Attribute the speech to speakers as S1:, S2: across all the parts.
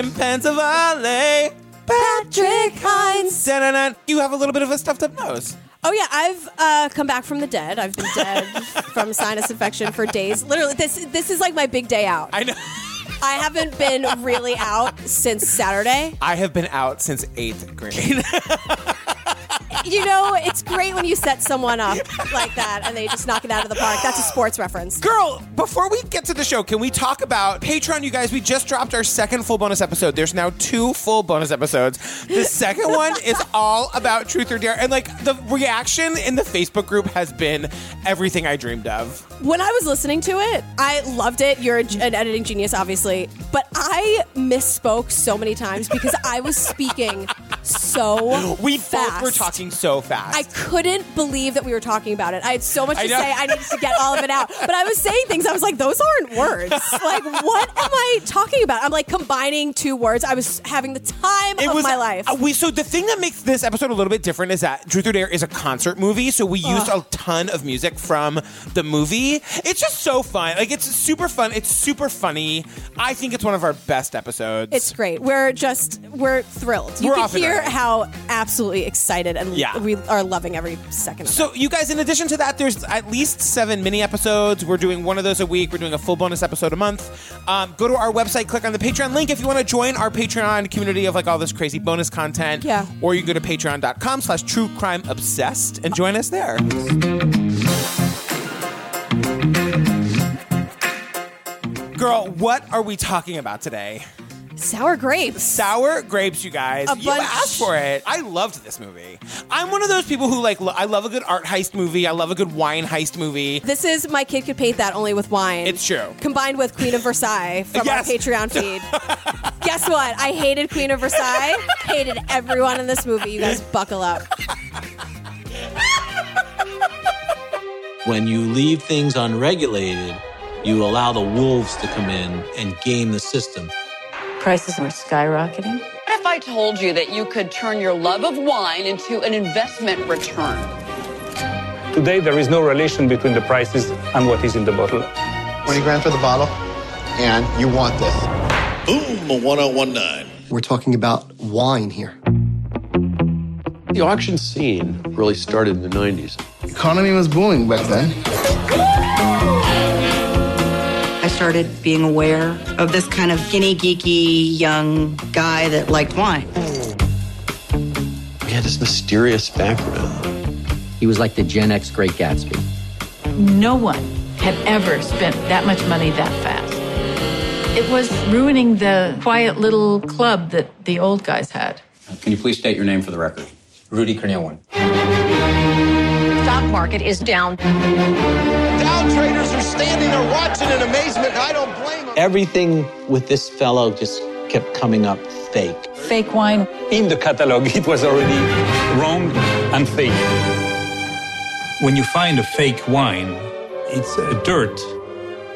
S1: in Pennsylvania.
S2: Patrick Hines.
S1: Da-na-na. You have a little bit of a stuffed up nose.
S2: Oh yeah, I've uh, come back from the dead. I've been dead from sinus infection for days. Literally, this this is like my big day out.
S1: I know.
S2: I haven't been really out since Saturday.
S1: I have been out since eighth grade.
S2: You know, it's great when you set someone up like that and they just knock it out of the park. That's a sports reference.
S1: Girl, before we get to the show, can we talk about Patreon? You guys, we just dropped our second full bonus episode. There's now two full bonus episodes. The second one is all about truth or dare. And like the reaction in the Facebook group has been everything I dreamed of.
S2: When I was listening to it, I loved it. You're an editing genius, obviously, but I misspoke so many times because I was speaking so
S1: We
S2: fast.
S1: both were talking so fast.
S2: I couldn't believe that we were talking about it. I had so much to say. I needed to get all of it out. But I was saying things. I was like, those aren't words. Like, what am I talking about? I'm like combining two words. I was having the time of my life.
S1: uh, we so the thing that makes this episode a little bit different is that Truth or Dare is a concert movie, so we used a ton of music from the movie. It's just so fun. Like it's super fun. It's super funny. I think it's one of our best episodes.
S2: It's great. We're just we're thrilled. You
S1: We're
S2: can hear how absolutely excited and
S1: Yeah.
S2: we are loving every second of it.
S1: So, you guys, in addition to that, there's at least seven mini episodes. We're doing one of those a week. We're doing a full bonus episode a month. Um, go to our website, click on the Patreon link if you want to join our Patreon community of like all this crazy bonus content.
S2: Yeah.
S1: Or you can go to patreon.com slash true crime obsessed and join us there. Girl, what are we talking about today?
S2: Sour grapes.
S1: Sour grapes, you guys.
S2: A
S1: you
S2: bunch-
S1: asked for it. I loved this movie. I'm one of those people who like. Lo- I love a good art heist movie. I love a good wine heist movie.
S2: This is my kid could paint that only with wine.
S1: It's true.
S2: Combined with Queen of Versailles from
S1: Yes.
S2: our Patreon feed. Guess what? I hated Queen of Versailles. Hated everyone in this movie. You guys buckle up.
S3: When you leave things unregulated, you allow the wolves to come in and game the system.
S4: Prices were skyrocketing.
S5: What if I told you that you could turn your love of wine into an investment return?
S6: Today, there is no relation between the prices and what is in the bottle.
S7: 20 grand for the bottle, and you want this.
S8: Boom, 1019.
S7: We're talking about wine here.
S9: The auction scene really started in the 90s.
S7: Economy was booming back then.
S10: I started being aware of this kind of skinny, geeky young guy that liked wine.
S9: He had this mysterious background.
S11: He was like the Gen X Great Gatsby.
S4: No one had ever spent that much money that fast. It was ruining the quiet little club that the old guys had.
S11: Can you please state your name for the record? Rudy Kurniawan.
S12: Stock market is down.
S8: Dow traders are standing there watching in amazement, I don't blame them.
S3: Everything with this fellow just kept coming up fake.
S4: Fake wine.
S6: In the catalog, it was already wrong and fake. When you find a fake wine, it's uh, dirt.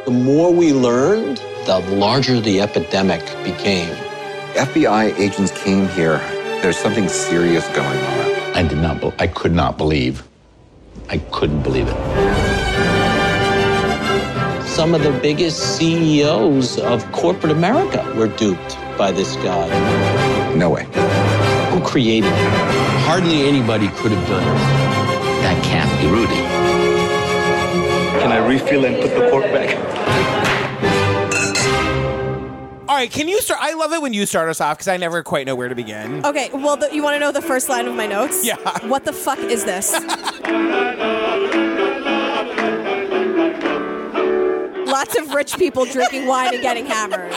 S3: The more we learned, the larger the epidemic became.
S13: FBI agents came here. There's something serious going on.
S14: I did not. be- I could not believe. I couldn't believe it.
S3: Some of the biggest CEOs of corporate America were duped by this guy.
S13: No way.
S3: Who created it? Hardly anybody could have done it.
S14: That can't be Rudy.
S6: Can I refill and put the cork back?
S1: All right, can you start? I love it when you start us off because I never quite know where to begin.
S2: Okay, well, the, you want to know the first line of my notes?
S1: Yeah.
S2: What the fuck is this? Lots of rich people drinking wine and getting hammered.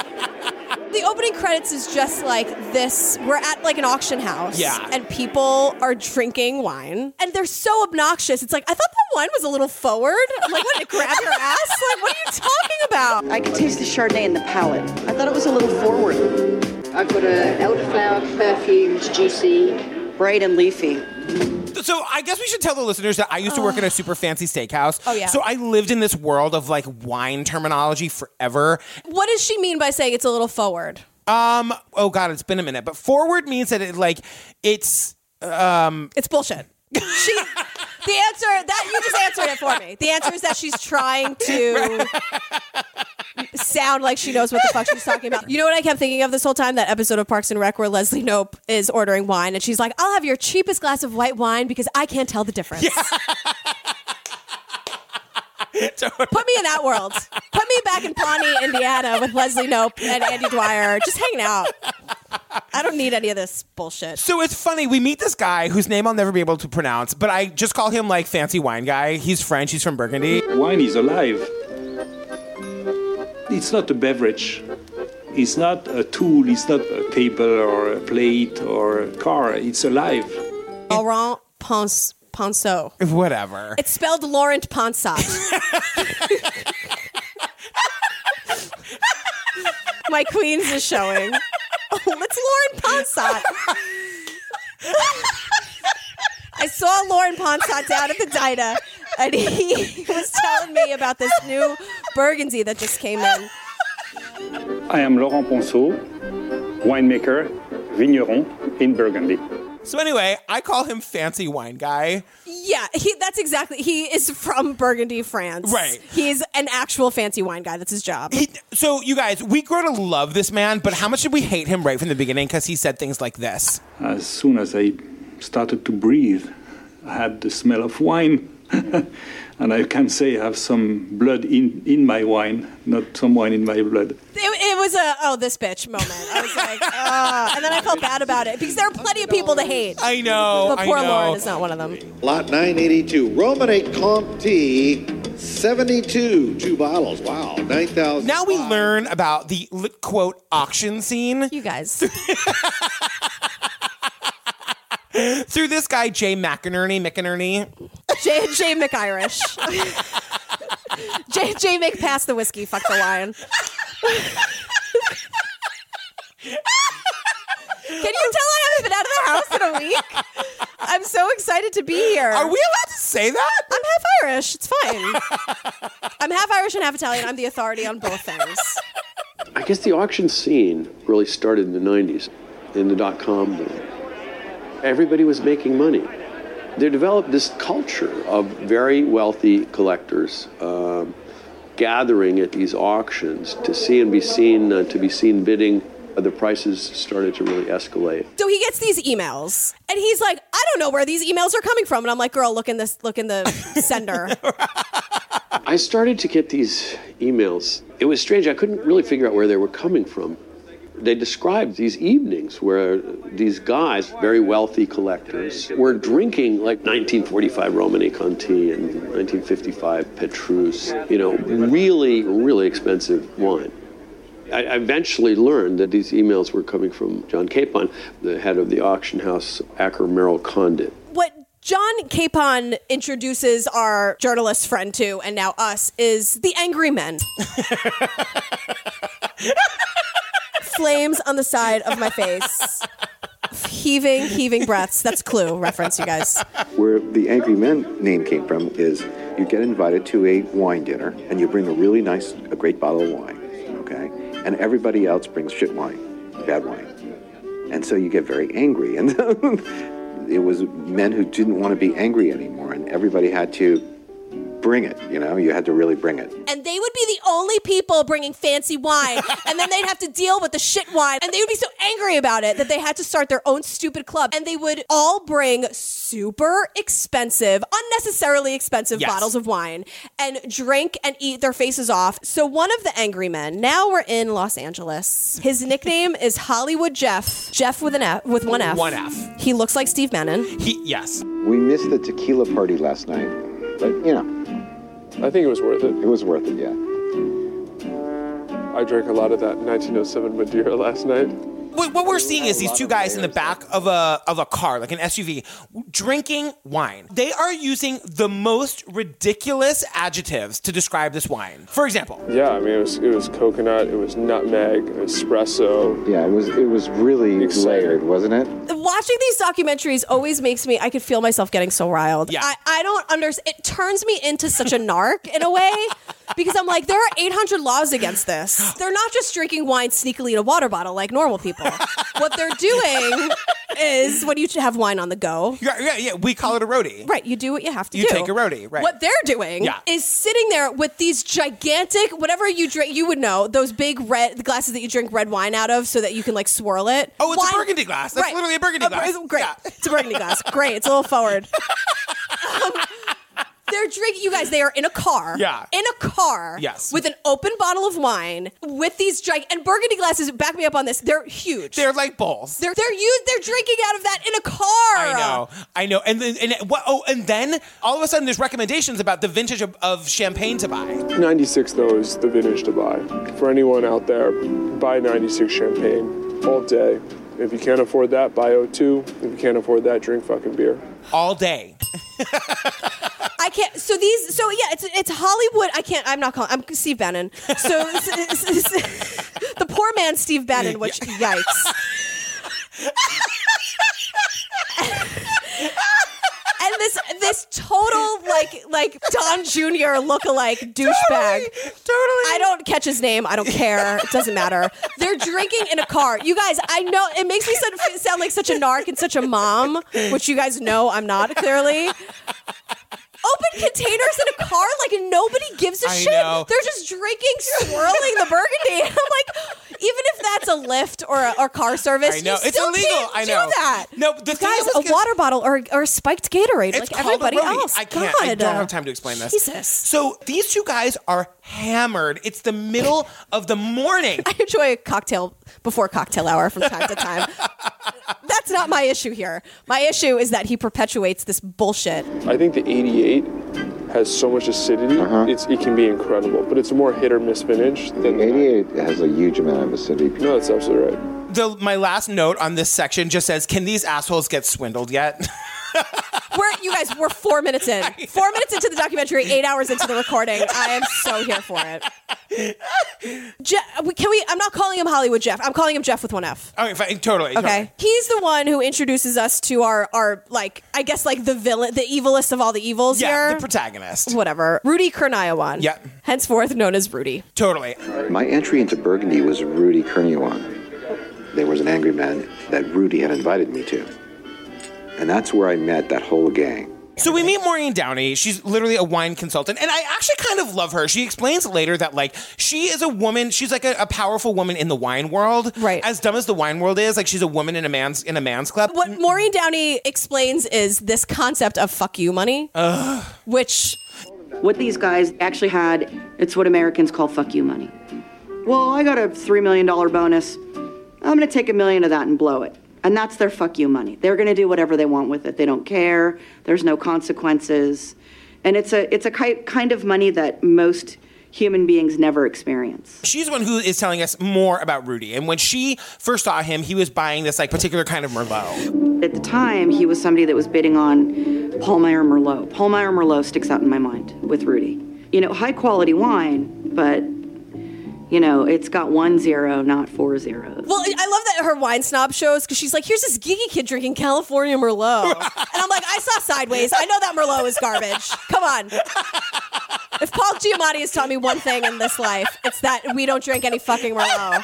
S2: The opening credits is just like this. We're at like an auction house.
S1: Yeah.
S2: And people are drinking wine. And they're so obnoxious. It's like, I thought that wine was a little forward. I'm like, what, to grab your ass? Like, what are you talking about?
S10: I could taste the Chardonnay in the palate. I thought it was a little forward.
S12: I've got a elderflower, perfumed, juicy.
S10: Bright and leafy.
S1: So I guess we should tell the listeners that I used to work in a super fancy steakhouse.
S2: Oh, yeah.
S1: So I lived in this world of like wine terminology forever.
S2: What does she mean by saying it's a little forward?
S1: Um. Oh God, it's been a minute. But forward means that it like it's um.
S2: It's bullshit. She, the answer that you just answered it for me. The answer is that she's trying to sound like she knows what the fuck she's talking about. You know what I kept thinking of this whole time? That episode of Parks and Rec where Leslie Knope is ordering wine and she's like, I'll have your cheapest glass of white wine because I can't tell the difference. Put me in that world. Put me back in Pawnee, Indiana with Leslie Knope and Andy Dwyer just hanging out. I don't need any of this bullshit.
S1: So it's funny. We meet this guy whose name I'll never be able to pronounce, but I just call him like fancy wine guy. He's French. He's from Burgundy.
S6: Wine is alive. It's not a beverage. It's not a tool. It's not a table or a plate or a car. It's alive.
S2: Laurent Ponce, Ponceau.
S1: Whatever.
S2: It's spelled Laurent Ponsat. My Queens is showing. Oh, it's Lauren Ponsat. I saw Lauren Ponsat down at the diner, and he was telling me about this new Burgundy that just came in.
S6: I am Laurent Ponsot, winemaker, vigneron in Burgundy.
S1: So anyway, I call him fancy wine guy.
S2: Yeah, he, that's exactly. He is from Burgundy, France.
S1: Right.
S2: He's an actual fancy wine guy. That's his job.
S1: So you guys, we grow to love this man, but how much did we hate him right from the beginning because he said things like this?
S6: As soon as I started to breathe, I had the smell of wine. and I can say I have some blood in, in my wine, not some wine in my blood.
S2: It, it was a oh this bitch moment. I was like, oh, and then I felt bad about it because there are plenty of people to hate.
S1: I know,
S2: but poor
S1: I know.
S2: Lauren is not one of them.
S15: Lot 982, Romanée-Conti 72, two bottles. Wow, 9,000.
S1: Now we learn about the quote auction scene.
S2: You guys.
S1: Through this guy, Jay McInerney, McInerney.
S2: Jay Jay McIrish. Jay Jay make pass the whiskey, fuck the wine. Can you tell I haven't been out of the house in a week? I'm so excited to be here.
S1: Are we allowed to say that?
S2: I'm half Irish. It's fine. I'm half Irish and half Italian. I'm the authority on both things.
S9: I guess the auction scene really started in the 90s, in the dot com boom. Everybody was making money. They developed this culture of very wealthy collectors um, gathering at these auctions to see and be seen, uh, to be seen bidding. Uh, the prices started to really escalate.
S2: So he gets these emails, and he's like, "I don't know where these emails are coming from." And I'm like, "Girl, look in this. Look in the sender."
S9: I started to get these emails. It was strange. I couldn't really figure out where they were coming from. They described these evenings where these guys, very wealthy collectors, were drinking like 1945 Romanée-Conti and 1955 Petrus, you know, really, really expensive wine. I I eventually learned that these emails were coming from John Kapon, the head of the auction house, Acker Merrall Condit.
S2: what John Kapon introduces our journalist friend to, and now us, is the angry men. Flames on the side of my face. Heaving, heaving breaths. That's Clue reference, you guys.
S13: Where the Angry Men name came from is you get invited to a wine dinner and you bring a really nice, a great bottle of wine, okay? And everybody else brings shit wine, bad wine. And so you get very angry. And it was men who didn't want to be angry anymore, and everybody had to bring it, you know? You had to really bring it.
S2: And they would be the only people bringing fancy wine, and then they'd have to deal with the shit wine, and they would be so angry about it that they had to start their own stupid club, and they would all bring super expensive, unnecessarily expensive
S16: Yes.
S2: bottles of wine and drink and eat their faces off. So one of the angry men. Now we're in Los Angeles. His nickname is Hollywood Jeff. Jeff with an F, with one F.
S1: One F.
S2: He looks like Steve Bannon.
S1: He yes.
S13: We missed the tequila party last night, but you know.
S17: I think it was worth it.
S13: It was worth it, yeah.
S17: I drank a lot of that 1907 Madeira last night.
S1: What, what we're seeing is these two guys in the back of a of a car, like an SUV, drinking wine. They are using the most ridiculous adjectives to describe this wine. For example,
S17: Yeah, I mean it was it was coconut, it was nutmeg, espresso.
S13: Yeah, it was it was really layered, wasn't it?
S2: Watching these documentaries always makes me, I could feel myself getting so riled.
S1: Yeah.
S2: I, I don't understand. It turns me into such a narc in a way because I'm like, there are 800 laws against this. They're not just drinking wine sneakily in a water bottle like normal people. what they're doing is when you have wine on the go.
S1: Yeah, yeah, yeah. We call it a roadie.
S2: Right, you do what you have to
S1: You
S2: do.
S1: You take a roadie, right.
S2: What they're doing
S1: Yeah.
S2: is sitting there with these gigantic, whatever you drink, you would know, those big red the glasses that you drink red wine out of so that you can like swirl it.
S1: Oh, it's
S2: Wine-
S1: a burgundy glass. That's
S2: Right.
S1: literally a burgundy
S2: A
S1: glass.
S2: Great. It's a burgundy glass. Great. It's a little forward. Um, they're drinking, you guys, they are in a car.
S1: Yeah.
S2: In a car.
S1: Yes.
S2: With an open bottle of wine with these gig and burgundy glasses, back me up on this, they're huge.
S1: They're like bowls.
S2: They're they're used, they're drinking out of that in a car.
S1: I know, I know, and then and what? Oh, and then all of a sudden, there's recommendations about the vintage of, of champagne to buy.
S17: 96 though is the vintage to buy. For anyone out there, buy 96 champagne all day. If you can't afford that, buy O2. If you can't afford that, drink fucking beer.
S1: All day.
S2: I can't. So these. So yeah, it's it's Hollywood. I can't. I'm not calling. I'm Steve Bannon. So s- s- s- the poor man Steve Bannon. Which yikes. And this this total like like Don Jr. lookalike douchebag.
S1: Totally.
S2: I don't catch his name. I don't care. It doesn't matter. They're drinking in a car. You guys, I know it makes me sound, sound like such a narc and such a mom, which you guys know I'm not clearly. Open containers in a car, like nobody gives a
S1: I
S2: shit.
S1: know.
S2: They're just drinking, swirling the burgundy. I'm like, even if that's a Lyft or a or car service,
S1: I know.
S2: you
S1: It's
S2: still
S1: illegal.
S2: Can't
S1: I
S2: do
S1: know.
S2: that.
S1: No, the thing
S2: guys,
S1: is,
S2: a water bottle or, or a spiked Gatorade,
S1: It's
S2: like everybody else.
S1: I can't. I don't have time to explain this.
S2: Jesus.
S1: So these two guys are hammered. It's the middle of the morning.
S2: I enjoy a cocktail before cocktail hour from time to time. That's not my issue here. My issue is that he perpetuates this bullshit.
S17: I think the 88 has so much acidity, uh-huh. it's, it can be incredible, but it's a more hit or miss vintage than the
S13: 88 has a huge amount of acidity.
S17: No, that's absolutely right.
S1: The, my last note on this section just says, "Can these assholes get swindled yet?"
S2: We're you guys, we're four minutes in. Four minutes into the documentary, eight hours into the recording. I am so here for it. Je- can we? I'm not calling him Hollywood Jeff. I'm calling him Jeff with one F.
S1: okay, fine, totally.
S2: Okay,
S1: totally.
S2: he's the one who introduces us to our our like I guess like the villain, the evilest of all the evils
S1: Yeah,
S2: here.
S1: the protagonist.
S2: Whatever, Rudy Kurniawan.
S13: Yeah.
S2: henceforth known as Rudy.
S1: Totally.
S13: My entry into Burgundy was Rudy Kurniawan. There was an angry man that Rudy had invited me to. And that's where I met that whole gang.
S1: So we meet Maureen Downey. She's literally a wine consultant, and I actually kind of love her. She explains later that like she is a woman. She's like a, a powerful woman in the wine world. Right. As dumb as the wine world is, like she's a woman in a man's in a man's club.
S2: What Maureen Downey explains is this concept of "fuck you" money, which
S10: What these guys actually had, it's what Americans call fuck you money. Well, I got a $3 million bonus. I'm going to take a million of that and blow it. And that's their fuck you money. They're going to do whatever they want with it. They don't care. There's no consequences. And it's a it's a ki- kind of money that most human beings never experience.
S1: She's the one who is telling us more about Rudy. And when she first saw him, he was buying this like particular kind of Merlot.
S10: At the time, he was somebody that was bidding on Pahlmeyer Merlot. Pahlmeyer Merlot sticks out in my mind with Rudy. You know, high quality wine, but you know, it's got one zero, not four zeros.
S2: Well, I love that her wine snob shows because she's like, here's this geeky kid drinking California Merlot. and I'm like, I saw Sideways. I know that Merlot is garbage. Come on. If Paul Giamatti has taught me one thing in this life, it's that we don't drink any fucking Merlot.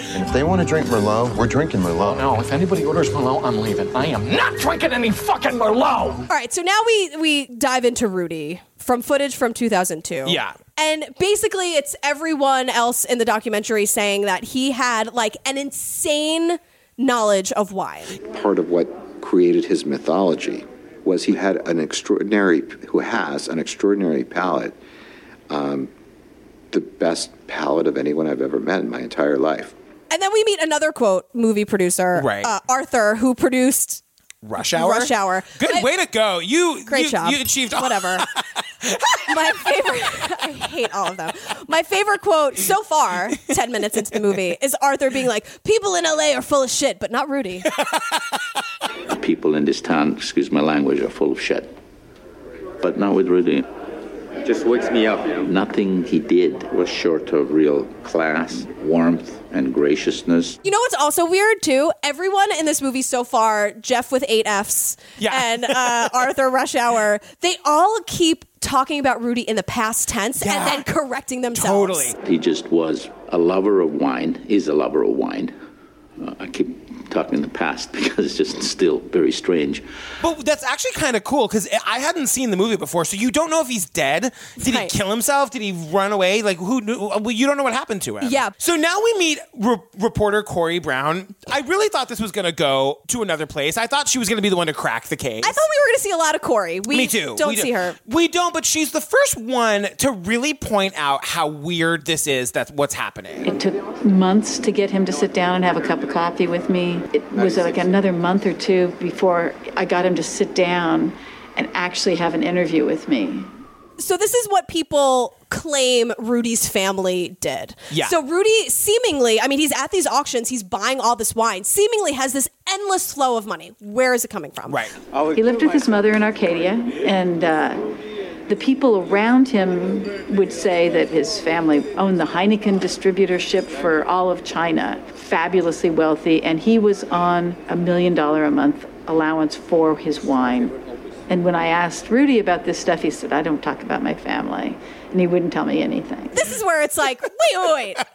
S16: And if they want to drink Merlot, we're drinking Merlot.
S11: No, if anybody orders Merlot, I'm leaving. I am not drinking any fucking Merlot.
S2: All right, so now we we dive into Rudy from footage from 2002.
S1: Yeah.
S2: And basically, it's everyone else in the documentary saying that he had like an insane knowledge of wine.
S13: Part of what created his mythology was he had an extraordinary, who has an extraordinary palate, um, the best palate of anyone I've ever met in my entire life.
S2: And then we meet another quote movie producer,
S1: Right.
S2: uh, Arthur, who produced
S1: Rush Hour.
S2: Rush Hour.
S1: Good way to go. You
S2: Great
S1: you,
S2: job.
S1: You achieved
S2: whatever. My favorite, I hate all of them. My favorite quote so far, 10 minutes into the movie, is Arthur being like, People in LA are full of shit, but not Rudy.
S18: People in this town, excuse my language, are full of shit. But not with Rudy. Just wakes me up. Nothing he did was short of real class, warmth, and graciousness.
S2: You know what's also weird too? Everyone in this movie so far, Jeff with eight Fs, yeah. and uh, Arthur Rush Hour, they all keep talking about Rudy in the past tense and then correcting themselves. Totally.
S18: He just was a lover of wine, is a lover of wine, Uh, I keep talking in the past because it's just still very strange.
S1: But that's actually kind of cool because I hadn't seen the movie before, so you don't know if he's dead. Did
S2: Right.
S1: he kill himself? Did he run away? Like who? Uh, well, you don't know what happened to him.
S2: Yeah.
S1: So now we meet re- reporter Corie Brown. I really thought this was going to go to another place. I thought she was going to be the one to crack the case.
S2: I thought we were going to see a lot of Corie. We
S1: Me too.
S2: Don't
S1: We
S2: see her.
S1: We don't, but she's the first one to really point out how weird this is. That's what's happening.
S4: It took months to get him to sit down and have a cup of coffee with me. It was like another month or two before I got him to sit down and actually have an interview with me.
S2: So this is what people claim Rudy's family did.
S4: Yeah.
S2: So Rudy seemingly, I mean, he's at these auctions, he's buying all this wine, seemingly has this endless flow of money. Where is it coming from?
S1: Right.
S4: He lived with his mother in Arcadia, and uh, the people around him would say that his family owned the Heineken distributorship for all of China, fabulously wealthy, and he was on a million dollar a month allowance for his wine. And when I asked Rudy about this stuff, he said, I don't talk about my family. And he wouldn't tell me anything.
S2: This is where it's like, wait, wait, wait.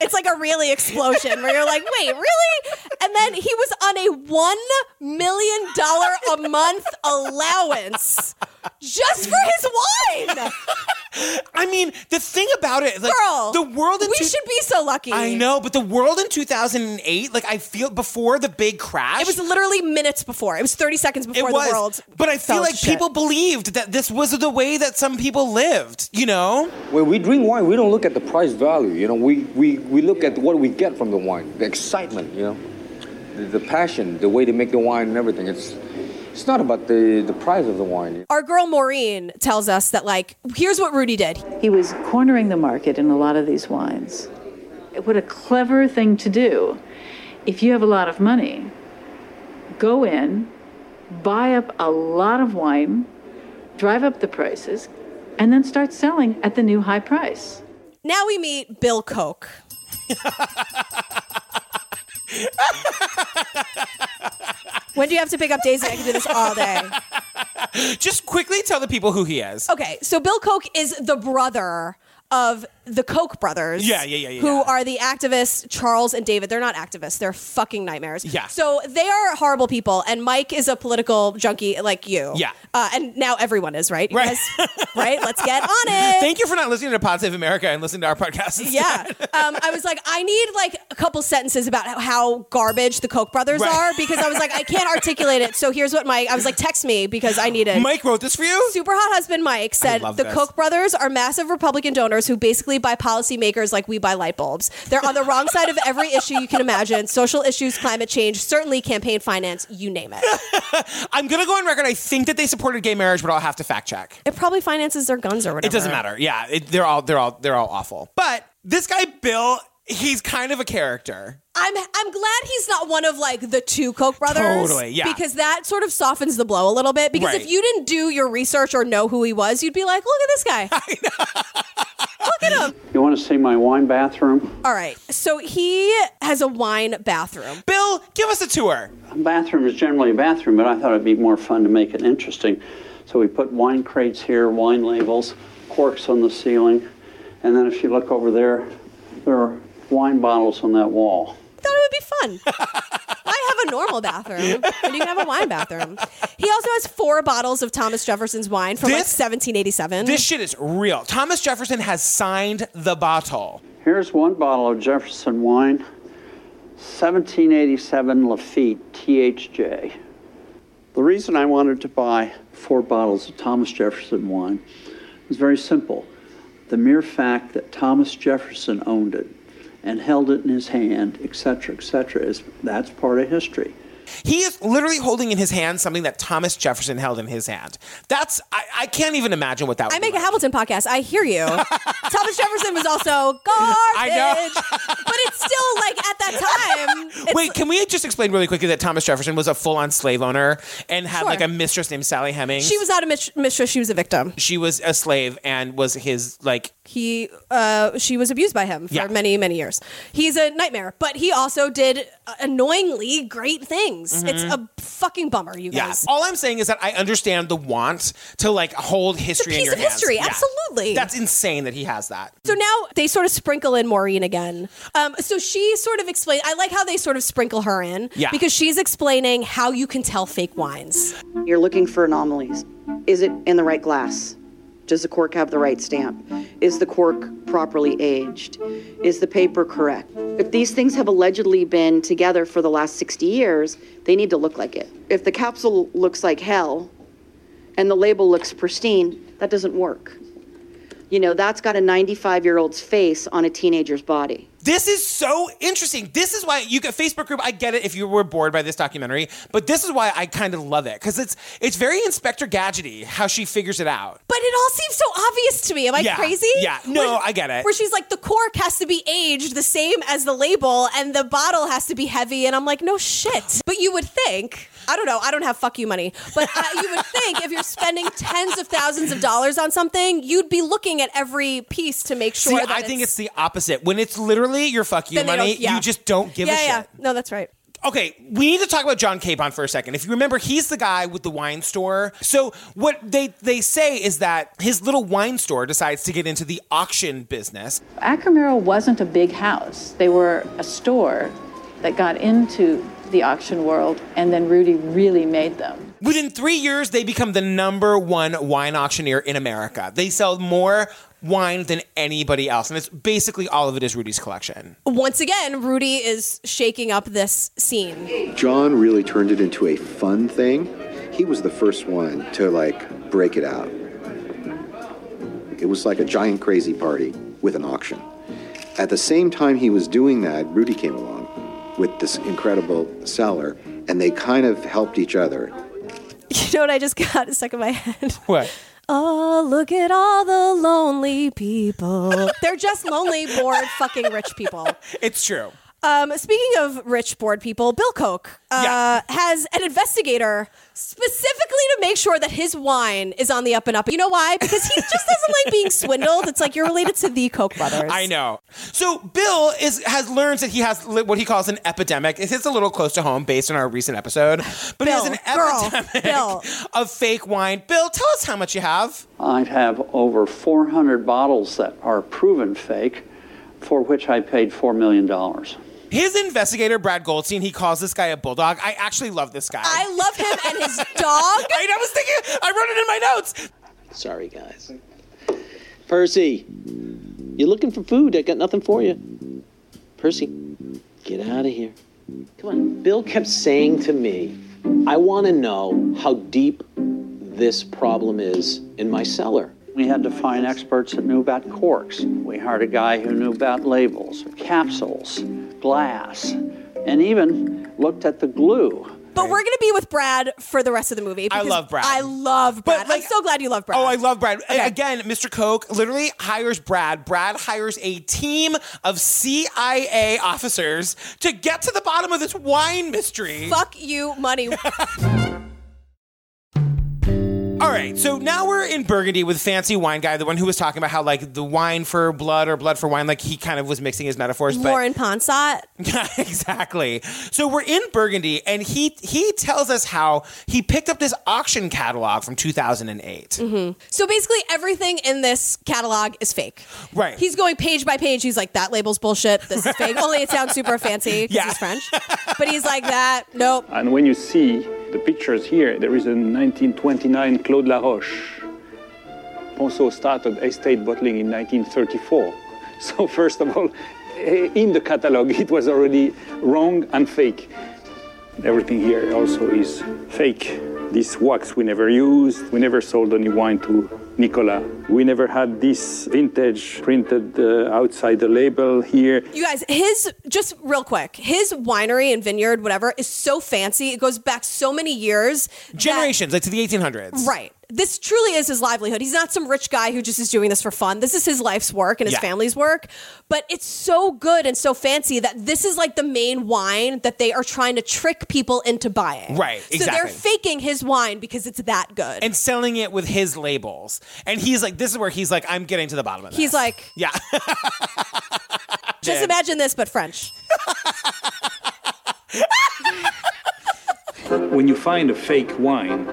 S2: It's like a really explosion where you're like, wait, really? And then he was on a one million dollar a month allowance just for his wine.
S1: I mean, the thing about it, like
S2: Girl,
S1: the world in
S2: we
S1: two-
S2: should be so lucky.
S1: I know, but the world in 2008, like I feel before the big crash,
S2: It was literally minutes before. It was 30 seconds before
S1: it was.
S2: the world.
S1: but I feel like
S2: shit.
S1: people believed that this was the way that some people lived. You know,
S19: When we drink wine, we don't look at the price value. You know, we, we, we look at what we get from the wine, the excitement. You know, the, the passion, the way they make the wine and everything. It's it's not about the the price of the wine.
S2: Our girl Maureen tells us that, like, here's what Rudy did.
S4: He was cornering the market in a lot of these wines. What a clever thing to do. If you have a lot of money, go in, buy up a lot of wine, drive up the prices, and then start selling at the new high price.
S2: Now we meet Bill Koch. when do you have to pick up Daisy? I can do this all day.
S1: just quickly tell the people who he is.
S2: Okay, so Bill Koch is the brother of the Koch brothers.
S1: Yeah, yeah, yeah, yeah,
S2: Who are the activists, Charles and David. They're not activists, they're fucking nightmares.
S1: Yeah.
S2: So they are horrible people, and Mike is a political junkie like you.
S1: Yeah.
S2: Uh, and now everyone is, right? You
S1: Right.
S2: guys- right? Let's get on it.
S1: Thank you for not listening to Pod Save America and listening to our podcast. instead.
S2: Yeah. Um, I was like, I need like a couple sentences about how, how garbage the Koch brothers
S1: Right.
S2: are because I was like, I can't articulate it. So here's what Mike, I was like, text me because I need it.
S1: Mike wrote this for you?
S2: Super hot husband Mike said the
S1: this.
S2: Koch brothers are massive Republican donors who basically buy policymakers like we buy light bulbs. They're on the wrong side of every issue you can imagine social issues, climate change, certainly campaign finance, you name it.
S1: I'm gonna go on record. I think that they supported gay marriage, but I'll have to fact check.
S2: It probably finances their guns or whatever.
S1: It doesn't matter. Yeah, it, they're all they're all they're all awful. But this guy Bill, he's kind of a character.
S2: I'm I'm glad he's not one of like the two Koch brothers.
S1: Totally, yeah.
S2: Because that sort of softens the blow a little bit. Because
S1: Right.
S2: if you didn't do your research or know who he was, you'd be like, look at this guy. look at him.
S20: You want to see my wine bathroom?
S2: All right. So he has a wine bathroom.
S1: Bill, give us a tour.
S20: A bathroom is generally a bathroom, but I thought it'd be more fun to make it interesting. So we put wine crates here, wine labels, corks on the ceiling, and then if you look over there, there are wine bottles on that wall.
S2: I thought it would be fun. I have a normal bathroom, and you can have a wine bathroom. He also has four bottles of Thomas Jefferson's wine from like
S1: This-
S2: 1787.
S1: This shit is real. Thomas Jefferson has signed the bottle.
S20: Here's one bottle of Jefferson wine, 1787 Lafite THJ. The reason I wanted to buy four bottles of Thomas Jefferson wine was very simple. The mere fact that Thomas Jefferson owned it and held it in his hand, etc., etc., is that's part of history.
S1: He is literally holding in his hand something that Thomas Jefferson held in his hand. That's I, I can't even imagine what that.
S2: I make a Hamilton podcast. I hear you. Thomas Jefferson was also garbage.
S1: know.
S2: but it's still like at that time.
S1: Wait, can we just explain really quickly that Thomas Jefferson was a full-on slave owner and had
S2: Sure.
S1: like a mistress named Sally Hemings?
S2: She was not a mis- mistress. She was a victim.
S1: she was a slave and was his like
S2: He, uh, she was abused by him for
S1: Yeah.
S2: many, many years. He's a nightmare, but he also did annoyingly great things.
S1: Mhm.
S2: It's a fucking bummer, you
S1: Yeah.
S2: guys.
S1: All I'm saying is that I understand the want to like hold history in
S2: piece
S1: your
S2: of
S1: hands.
S2: history,
S1: Yeah.
S2: absolutely.
S1: That's insane that he has that.
S2: So now they sort of sprinkle in Maureen again. Um, so she sort of explains. I like how they sort of sprinkle her in
S10: Yeah.
S2: because she's explaining how you can tell fake wines.
S10: You're looking for anomalies. Is it in the right glass? Does the cork have the right stamp? Is the cork properly aged? Is the paper correct? If these things have allegedly been together for the last 60 years, they need to look like it. If the capsule looks like hell and the label looks pristine, that doesn't work. You know, that's got a 95 year old's face on a teenager's body.
S1: This is so interesting. This is why you get Facebook group. I get it if you were bored by this documentary, but this is why I kind of love it because it's it's very Inspector Gadgety how she figures it out.
S2: But it all seems so obvious to me. Am I
S1: Yeah,
S2: crazy?
S1: yeah. No, I get it.
S2: Where she's like, the cork has to be aged the same as the label, and the bottle has to be heavy. And I'm like, no shit. But you would think, I don't know, I don't have fuck you money, but uh, you would think if you're spending tens of thousands of dollars on something, you'd be looking at every piece to make sure
S1: See,
S2: that
S1: I think it's the opposite. When it's literally your fuck you money,
S2: yeah.
S1: you just don't give
S2: yeah,
S1: a shit.
S2: yeah. No, that's right.
S1: Okay, we need to talk about John Kapon for a second. If you remember, he's the guy with the wine store. So what they they say is that his little wine store decides to get into the auction business.
S4: Acker Merrall wasn't a big house. They were a store that got into the auction world, and then Rudy really made them.
S1: Within three years, they become the number one wine auctioneer in America. They sell more wine than anybody else, and it's basically all of it is Rudy's collection.
S2: Once again, Rudy is shaking up this scene.
S13: John really turned it into a fun thing. He was the first one to like break it out. It was like a giant crazy party with an auction. At the same time he was doing that, Rudy came along with this incredible seller, and they kind of helped each other.
S2: You know what I just got stuck in my head?
S1: What?
S2: Oh, look at all the lonely people. They're just lonely, bored, fucking rich people.
S1: It's true.
S2: Um, speaking of rich, bored people, Bill Koch uh, has an investigator specifically to make sure that his wine is on the up and up. You know why? Because he just doesn't like being swindled. It's like you're related to the Koch brothers.
S1: I know. So Bill is has learns that he has li- what he calls an epidemic. It hits a little close to home based on our recent episode, but he has
S2: Bill,
S1: an
S2: girl,
S1: epidemic
S2: Bill.
S1: of fake wine. Bill, tell us how much you have.
S20: I have over 400 bottles that are proven fake, for which I paid $4 million.
S1: His investigator, Brad Goldstein, he calls this guy a bulldog. I actually love this guy.
S2: I love him and his dog.
S1: I, I was thinking, I wrote it in my notes.
S9: Sorry, guys. Percy, you're looking for food? I got nothing for you. Percy, get out of here. Come on. Bill kept saying to me, I want to know how deep this problem is in my cellar.
S20: We had to find experts that knew about corks. We hired a guy who knew about labels, capsules, glass, and even looked at the glue.
S2: But we're gonna be with Brad for the rest of the movie.
S1: I
S2: because
S1: love Brad.
S2: I love Brad. I'm so glad you love Brad.
S1: Oh, I love Brad. Again, Mr. Koch literally hires Brad. Brad hires a team of CIA officers to get to the bottom of this wine mystery.
S2: Fuck you, money.
S1: All right, so now we're in Burgundy with Fancy Wine Guy, the one who was talking about how like the wine for blood or blood for wine, like he kind of was mixing his metaphors. But
S2: Lauren Ponsat.
S1: exactly. So we're in Burgundy, and he he tells us how he picked up this auction catalog from 2008.
S2: Mm-hmm. So basically, everything in this catalog is fake.
S1: Right.
S2: He's going page by page. He's like, that label's bullshit. This is fake. Only it sounds super fancy because he's French. But he's like that. Nope.
S6: And when you see the pictures here, there is a 1929 Clos de la Roche. Also started estate bottling in 1934. So first of all, eh, in the catalog, it was already wrong and fake. Everything here also is fake. This wax we never used. We never sold any wine to Nicola. We never had this vintage printed uh, outside the label here.
S2: You guys, his just real quick, his winery and vineyard, whatever, is so fancy. It goes back so many years. that-
S1: Generations, like to the 1800s.
S2: Right. This truly is his livelihood. He's not some rich guy who just is doing this for fun. This is his life's work and his
S1: Yeah.
S2: family's work. But it's so good and so fancy that this is like the main wine that they are trying to trick people into buying.
S1: Right,
S2: So they're faking his wine because it's that good.
S1: And selling it with his labels. And he's like, this is where he's like, I'm getting to the bottom of this.
S2: He's like,
S1: yeah.
S2: just imagine this, but French.
S6: When you find a fake wine,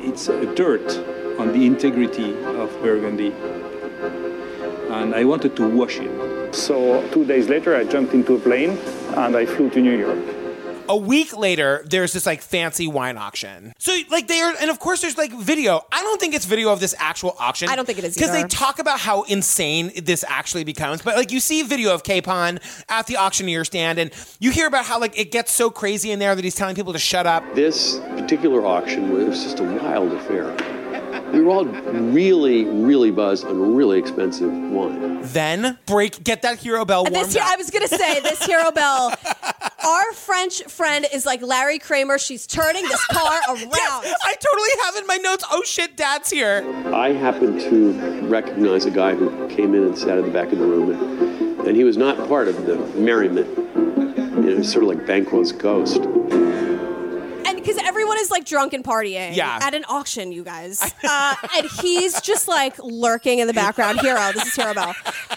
S6: it's a dirt on the integrity of Burgundy. And I wanted to wash it. So two days later, I jumped into a plane and I flew to New York.
S1: A week later, there's this like fancy wine auction. So like they are, and of course there's like video. I don't think it's video of this actual auction.
S2: I don't think it is
S1: because they
S2: either.
S1: talk about how insane this actually becomes. But like you see video of Kapon at the auctioneer stand, and you hear about how like it gets so crazy in there that he's telling people to shut up.
S9: This particular auction was just a wild affair. We were all really, really buzzed on really expensive wine.
S1: Then break, get that hero bell warmed
S2: this,
S1: up.
S2: I was gonna say this hero bell. Our French friend is like Larry Kramer. She's turning this car around.
S1: I totally have in my notes. Oh shit, Dad's here.
S9: I happened to recognize a guy who came in and sat in the back of the room, and, and he was not part of the merriment. You know, sort of like Banquo's ghost.
S2: And everyone is like drunk and partying
S9: Yeah.
S2: at an auction, you guys. Uh, and he's just like lurking in the background. Hero, this is Hero Bell.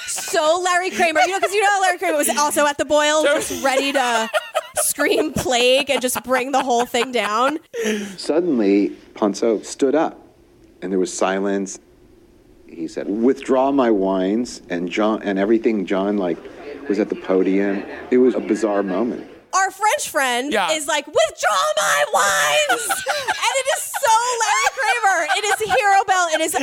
S2: So Larry Kramer, you know, because you know Larry Kramer was also at the boil, just ready to scream plague and just bring the whole thing down.
S13: Suddenly, Ponsot stood up, and there was silence. He said, "Withdraw my wines," and John and everything. John like was at the podium. It was a bizarre moment.
S2: Our French friend
S13: Yeah.
S2: is like, withdraw my wines! and it is so Larry Kramer. It is Hero Bell. It is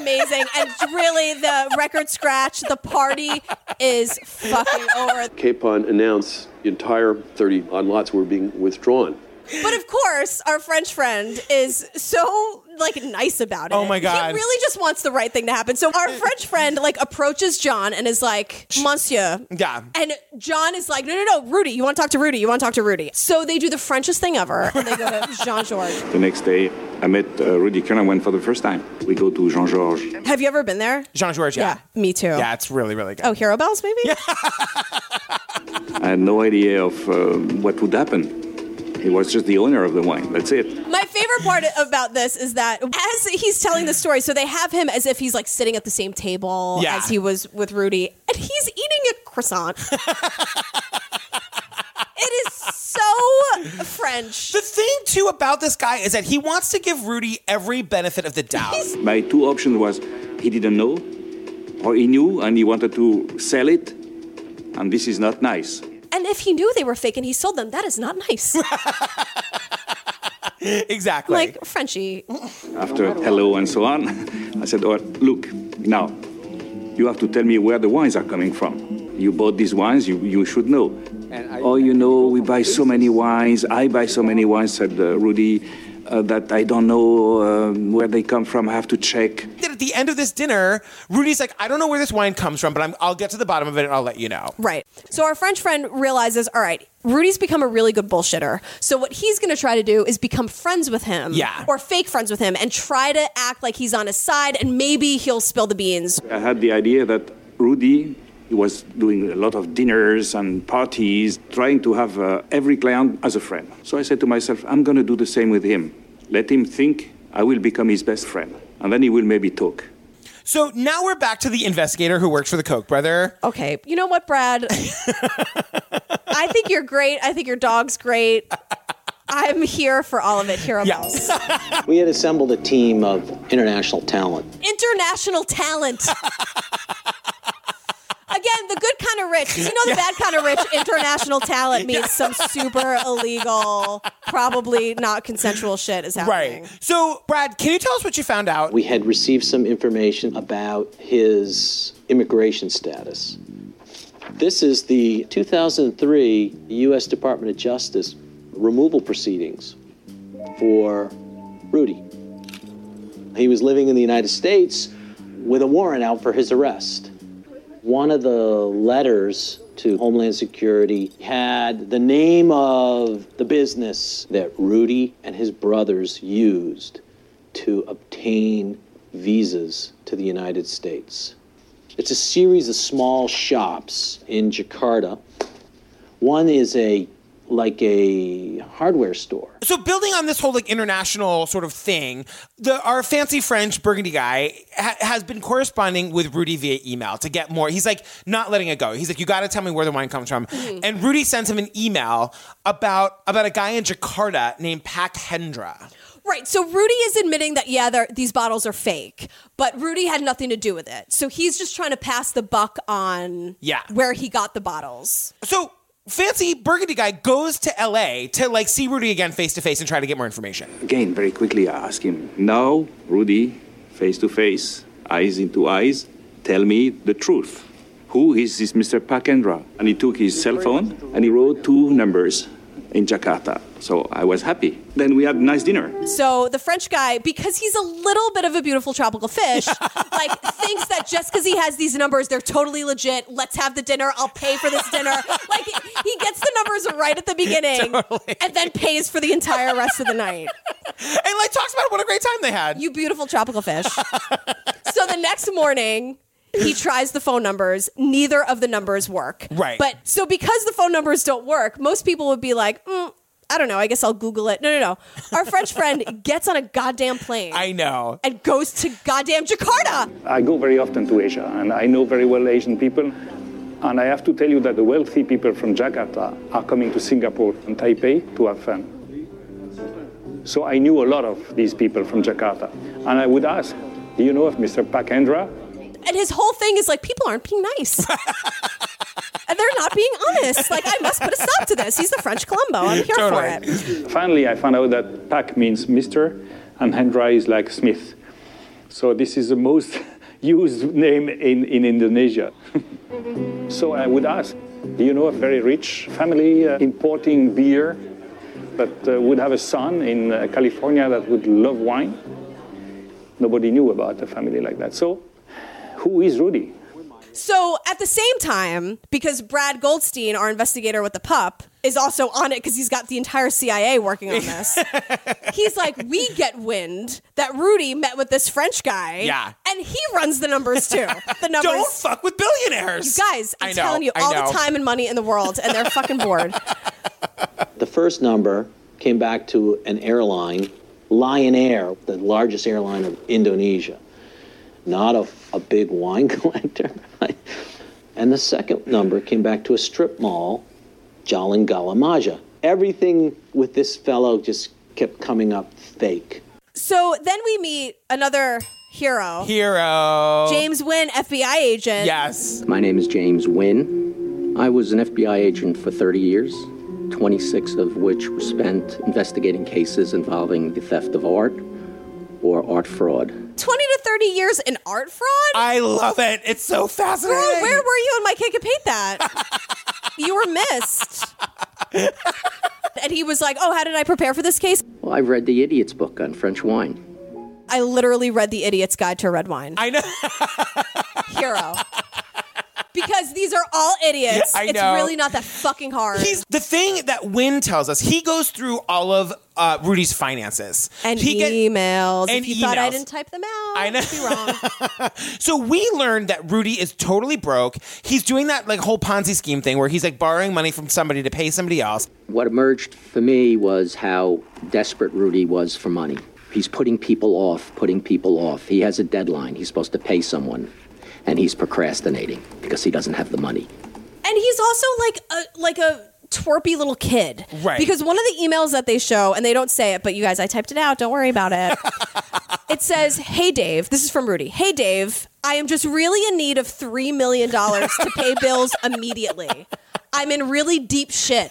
S2: amazing. And really, the record scratch, the party is fucking over.
S9: Kapon announced the entire 30 odd lots were being withdrawn.
S2: But of course, our French friend is so like nice about it.
S1: Oh my God.
S2: He really just wants the right thing to happen. So our French friend like approaches John and is like, Monsieur.
S1: Yeah.
S2: And John is like, no, no, no, Rudy, you want to talk to Rudy. You want to talk to Rudy. So they do the Frenchest thing ever. And they go to Jean Georges.
S6: The next day, I met uh, Rudy Kurniawan for the first time. We go to Jean Georges.
S2: Have you ever been there?
S1: Jean Georges, yeah.
S2: me too.
S1: Yeah, it's really, really good.
S2: Oh, Hero Bells, maybe? Yeah.
S6: I had no idea of uh, what would happen. He was just the owner of the wine. That's it.
S2: My favorite part about this is that as he's telling the story, so they have him as if he's like sitting at the same table
S1: Yeah.
S2: as he was with Rudy, and he's eating a croissant. it is so French.
S1: The thing too about this guy is that he wants to give Rudy every benefit of the doubt.
S6: My two options was he didn't know, or he knew and he wanted to sell it, and this is not nice.
S2: And if he knew they were fake and he sold them, that is not nice.
S1: exactly.
S2: Like Frenchie.
S6: After hello and so on, I said, oh, look, now, you have to tell me where the wines are coming from. You bought these wines, you, you should know. oh, you know, we buy so many wines, I buy so many wines, said uh, Rudy, uh, that I don't know um, where they come from, I have to check.
S1: That at the end of this dinner, Rudy's like, I don't know where this wine comes from, but I'm, I'll get to the bottom of it and I'll let you know.
S2: Right. So our French friend realizes, all right, Rudy's become a really good bullshitter. So what he's going to try to do is become friends with him.
S6: Yeah.
S2: Or fake friends with him and try to act like he's on his side and maybe he'll spill the beans.
S6: I had the idea that Rudy he was doing a lot of dinners and parties, trying to have uh, every client as a friend. So I said to myself, I'm going to do the same with him. Let him think I will become his best friend, and then he will maybe talk.
S1: So now we're back to the investigator who works for the Koch brother.
S2: Okay. You know what, Brad? I think you're great. I think your dog's great. I'm here for all of it. Hero Bells.
S3: We had assembled a team of international talent.
S2: International talent. Again, the good kind of rich. You know, the bad kind of rich, international talent means some super illegal, probably not consensual shit is happening.
S1: Right. So, Brad, can you tell us what you found out?
S3: We had received some information about his immigration status. This is the 2003 U.S. Department of Justice removal proceedings for Rudy. He was living in the United States with a warrant out for his arrest. One of the letters to Homeland Security had the name of the business that Rudy and his brothers used to obtain visas to the United States. It's a series of small shops in Jakarta. One is a like a hardware store.
S1: So building on this whole like international sort of thing, the our fancy French Burgundy guy ha- has been corresponding with Rudy via email to get more. He's like not letting it go. He's like, you got to tell me where the wine comes from.
S2: Mhm.
S1: And Rudy sends him an email about about a guy in Jakarta named Pak Hendra.
S2: Right. So Rudy is admitting that yeah, these bottles are fake, but Rudy had nothing to do with it. So he's just trying to pass the buck on
S1: Yeah.
S2: where he got the bottles.
S1: So fancy Burgundy guy goes to L.A. to like see Rudy again face to face and try to get more information.
S21: Again, very quickly, I ask him, now, Rudy, face to face, eyes into eyes, tell me the truth. Who is this Mr. Pak Hendra? And he took his cell phone and he wrote two numbers in Jakarta. So I was happy. Then we had a nice dinner.
S2: So the French guy, because he's a little bit of a beautiful tropical fish, like thinks that just because he has these numbers, they're totally legit. Let's have the dinner. I'll pay for this dinner. Like he gets the numbers right at the beginning, and then pays for the entire rest of the night.
S1: And like talks about what a great time they had.
S2: You beautiful tropical fish. so the next morning. He tries the phone numbers. Neither of the numbers work.
S1: Right.
S2: But so because the phone numbers don't work, most people would be like, mm, I don't know. I guess I'll Google it. No, no, no. Our French friend gets on a goddamn plane
S1: I know.
S2: and goes to goddamn Jakarta.
S6: I go very often to Asia, and I know very well Asian people. And I have to tell you that the wealthy people from Jakarta are coming to Singapore and Taipei to have fun. So I knew a lot of these people from Jakarta. And I would ask, do you know of Mr. Pak Hendra?
S2: And his whole thing is like, people aren't being nice. and they're not being honest. Like, I must put a stop to this. He's the French Columbo. I'm here for it.
S6: Finally, I found out that Pak means Mr. and Hendra is like Smith. So this is the most used name in, in Indonesia. so I would ask, do you know a very rich family uh, importing beer that uh, would have a son in uh, California that would love wine? Nobody knew about a family like that. So who is Rudy?
S2: So at the same time, because Brad Goldstein, our investigator with the pup, is also on it because he's got the entire CIA working on this. he's like, we get wind that Rudy met with this French guy.
S1: Yeah.
S2: And he runs the numbers too. The numbers.
S1: Don't fuck with billionaires.
S2: You guys, I'm
S1: know,
S2: telling you, all the time and money in the world, and they're fucking bored.
S3: The first number came back to an airline, Lion Air, the largest airline of Indonesia, not a, a big wine collector. and the second number came back to a strip mall, Jalan Maja. Everything with this fellow just kept coming up fake.
S2: So then we meet another hero.
S1: Hero.
S2: James Wynn, FBI agent.
S1: Yes.
S22: My name is James Wynn. I was an FBI agent for 30 years, 26 of which were spent investigating cases involving the theft of art or art fraud.
S2: 20 to 30 years in art fraud?
S1: I love it. It's so fascinating.
S2: Girl, where were you in My Kid Could Paint That? you were missed. and he was like, Oh, how did I prepare for this case?
S22: Well, I've read the Idiot's book on French wine.
S2: I literally read The Idiot's Guide to Red Wine.
S1: I know.
S2: Hero. Because these are all idiots.
S1: I
S2: It's
S1: know.
S2: really not that fucking hard.
S1: He's the thing that Wynn tells us. He goes through all of uh, Rudy's finances
S2: and
S1: he get-
S2: emails.
S1: and
S2: if you thought I didn't type them out,
S1: I know.
S2: Be wrong.
S1: So we learned that Rudy is totally broke. He's doing that like whole Ponzi scheme thing where he's like borrowing money from somebody to pay somebody else.
S22: What emerged for me was how desperate Rudy was for money. He's putting people off, putting people off. He has a deadline. He's supposed to pay someone, and he's procrastinating because he doesn't have the money.
S2: and he's also like a like a twerpy little kid.
S22: Right.
S2: Because one of the emails that they show, and they don't say it, but you guys, I typed it out. Don't worry about it. it says, "Hey Dave, this is from Rudy. Hey Dave, I am just really in need of three million dollars to pay bills immediately. I'm in really deep shit.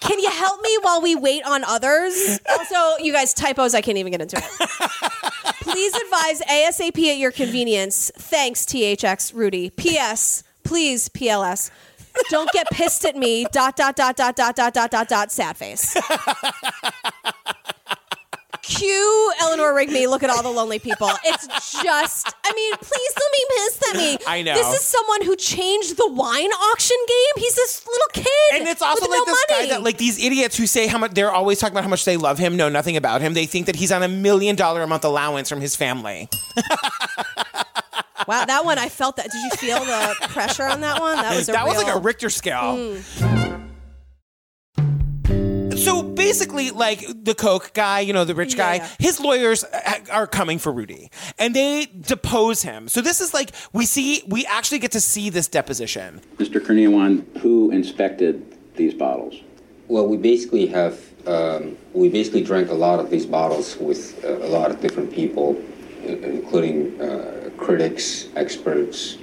S2: Can you help me while we wait on others? Also, you guys, typos, I can't even get into it. Please advise ASAP at your convenience. Thanks, THX Rudy. P.S. Please, PLS. Don't get pissed at me. Dot dot dot dot dot dot dot dot dot. Sad face. Cue Eleanor Rigby. Look at all the lonely people. It's just. I mean, please don't be pissed at me.
S1: I know.
S2: This is someone who changed the wine auction game. He's this little kid.
S1: And it's also
S2: with
S1: like
S2: no
S1: this
S2: money.
S1: guy that like these idiots who say how much they're always talking about how much they love him, know nothing about him. They think that he's on a million dollar a month allowance from his family.
S2: Wow, that one I felt that. Did you feel the pressure on that one? That was a
S1: that was like a Richter scale.
S2: Mm.
S1: Basically like the Koch guy, you know, the rich guy. His lawyers uh, are coming for Rudy, and they depose him. So this is like we see, we actually get to see this deposition.
S23: Mr. Kurniawan, who inspected these bottles?
S24: Well, we basically have, um, we basically drank a lot of these bottles with uh, a lot of different people, including uh, critics, experts,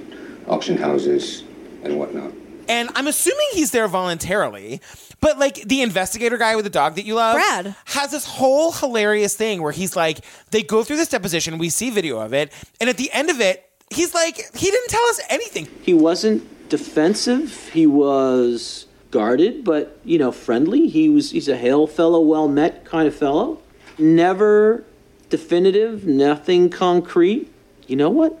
S24: auction houses, and whatnot.
S1: And I'm assuming he's there voluntarily. But like the investigator guy with the dog that you love,
S2: Brad.
S1: has this whole hilarious thing where he's like, they go through this deposition, we see video of it, and at the end of it, he's like, he didn't tell us anything.
S3: He wasn't defensive. He was guarded, but you know, friendly. He was he's a hail fellow, well met kind of fellow. Never definitive, nothing concrete. You know what?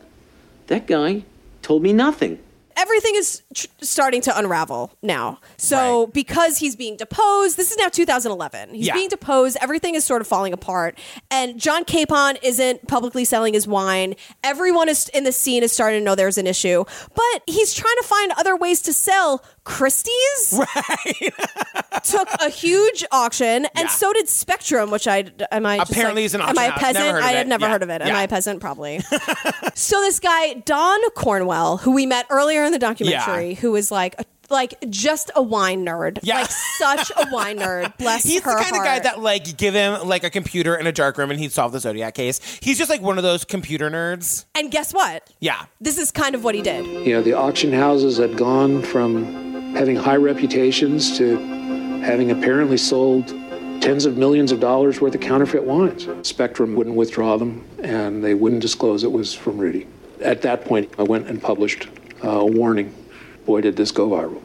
S3: That guy told me nothing.
S2: Everything is tr- starting to unravel now. So because he's being deposed, this is now 2011. He's
S1: Yeah.
S2: being deposed. Everything is sort of falling apart. And John Kapon isn't publicly selling his wine. Everyone is in the scene is starting to know there's an issue. But he's trying to find other ways to sell Christie's.
S1: Right.
S2: took a huge auction, and so did Spectrum, which I am I
S1: Apparently
S2: like,
S1: is an
S2: Am I a
S1: auction house. Never
S2: peasant? I had never
S1: Yeah.
S2: heard of it. Am
S1: Yeah.
S2: I a peasant? Probably. so this guy Don Cornwell, who we met earlier in the documentary, who is like a, like just a wine nerd,
S1: Yeah.
S2: like such a wine nerd. Bless
S1: He's
S2: her
S1: the kind of guy that like give him like a computer in a dark room and he'd solve the Zodiac case. He's just like one of those computer nerds.
S2: and guess what?
S1: Yeah.
S2: This is kind of what he did.
S25: You know, the auction houses had gone from having high reputations to having apparently sold tens of millions of dollars worth of counterfeit wines. Spectrum wouldn't withdraw them, and they wouldn't disclose it was from Rudy. At that point, I went and published uh, a warning. Boy, did this go viral.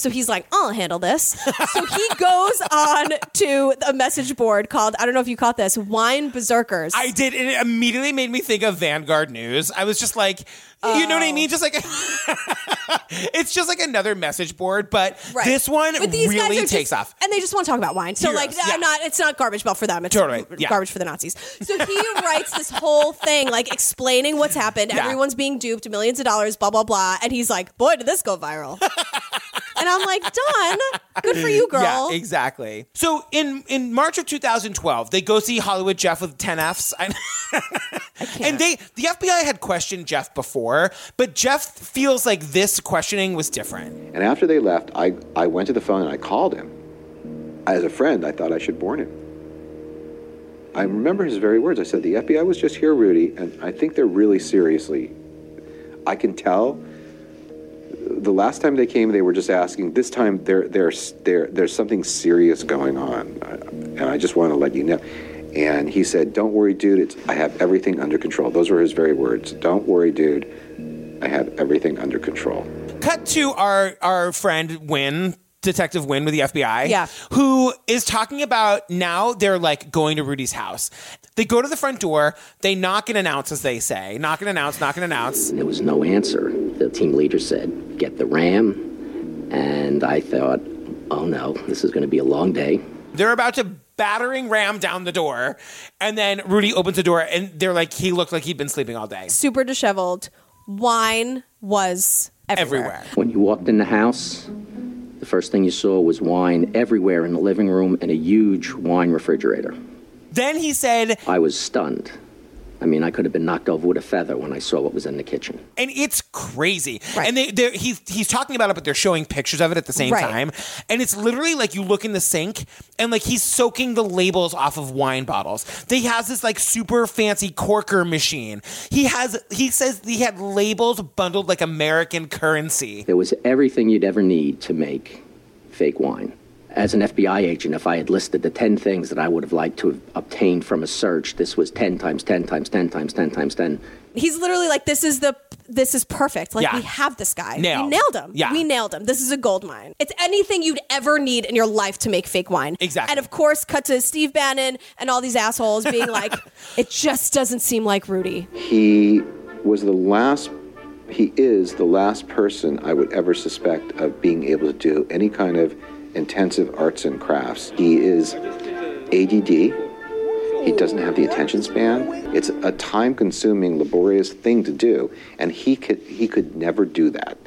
S2: So he's like, I'll handle this. so he goes on to a message board called, I don't know if you caught this, Wine Berserkers.
S1: I did, and it immediately made me think of Vanguard News. I was just like, you know what I oh. mean? Just like it's just like another message board, but
S2: Right.
S1: this one
S2: But these guys
S1: really takes
S2: just-
S1: off.
S2: and they just want to talk about wine. So like,
S1: yeah.
S2: I'm not. It's not garbage belt for them. It's
S1: Totally, yeah.
S2: garbage for the Nazis. So he writes this whole thing like explaining what's happened.
S1: Yeah.
S2: Everyone's being duped, millions of dollars, blah blah blah. And he's like, "Boy, did this go viral." and I'm like, "Done. Good for you, girl."
S1: Yeah, exactly. So in in March of 2012, they go see Hollywood Jeff with 10 Fs. I- and they the FBI had questioned Jeff before, but Jeff feels like this questioning was different.
S13: And after they left, I, I went to the phone and I called him. As a friend, I thought I should warn him. I remember his very words. I said, The FBI was just here, Rudy, and I think they're really seriously. I can tell. The last time they came, they were just asking. This time, there, there's, there, there's something serious going on, and I just want to let you know. And he said, "Don't worry, dude. I have everything under control." Those were his very words. "Don't worry, dude. I have everything under control."
S1: Cut to our our friend Wynn, Detective Wynn with the FBI.
S2: Yeah.
S1: Who is talking about now they're like going to Rudy's house. They go to the front door, they knock and announce, as they say. Knock and announce, knock and announce.
S22: There was no answer. The team leader said, Get the ram. And I thought, Oh no, this is going to be a long day.
S1: They're about to battering ram down the door, and then Rudy opens the door and they're like, he looked like he'd been sleeping all day.
S2: Super disheveled. Wine was everywhere.
S22: When you walked in the house, the first thing you saw was wine everywhere in the living room and a huge wine refrigerator.
S1: Then he said,
S22: I was stunned. I mean, I could have been knocked over with a feather when I saw what was in the kitchen.
S1: and it's crazy. And they, they're, he's he's talking about it, but they're showing pictures of it at the same
S22: Right.
S1: time. And it's literally like you look in the sink and like he's soaking the labels off of wine bottles. They has this like super fancy corker machine. He has he says he had labels bundled like American currency.
S22: There was everything you'd ever need to make fake wine. As an FBI agent, if I had listed the 10 things that I would have liked to have obtained from a search, this was 10 times 10 times 10 times 10 times 10.
S2: He's literally like, "This is the." This is perfect. Like
S22: Yeah.
S2: we have this guy.
S22: Nailed.
S2: We nailed him.
S22: Yeah.
S2: We nailed him. This is a gold mine. It's anything you'd ever need in your life to make fake wine.
S1: Exactly.
S2: And of course, cut to Steve Bannon and all these assholes being like, "It just doesn't seem like Rudy."
S13: He was the last, he is the last person I would ever suspect of being able to do any kind of intensive arts and crafts. He is ADD. He doesn't have the attention span. It's a time-consuming, laborious thing to do, and he could he could never do that.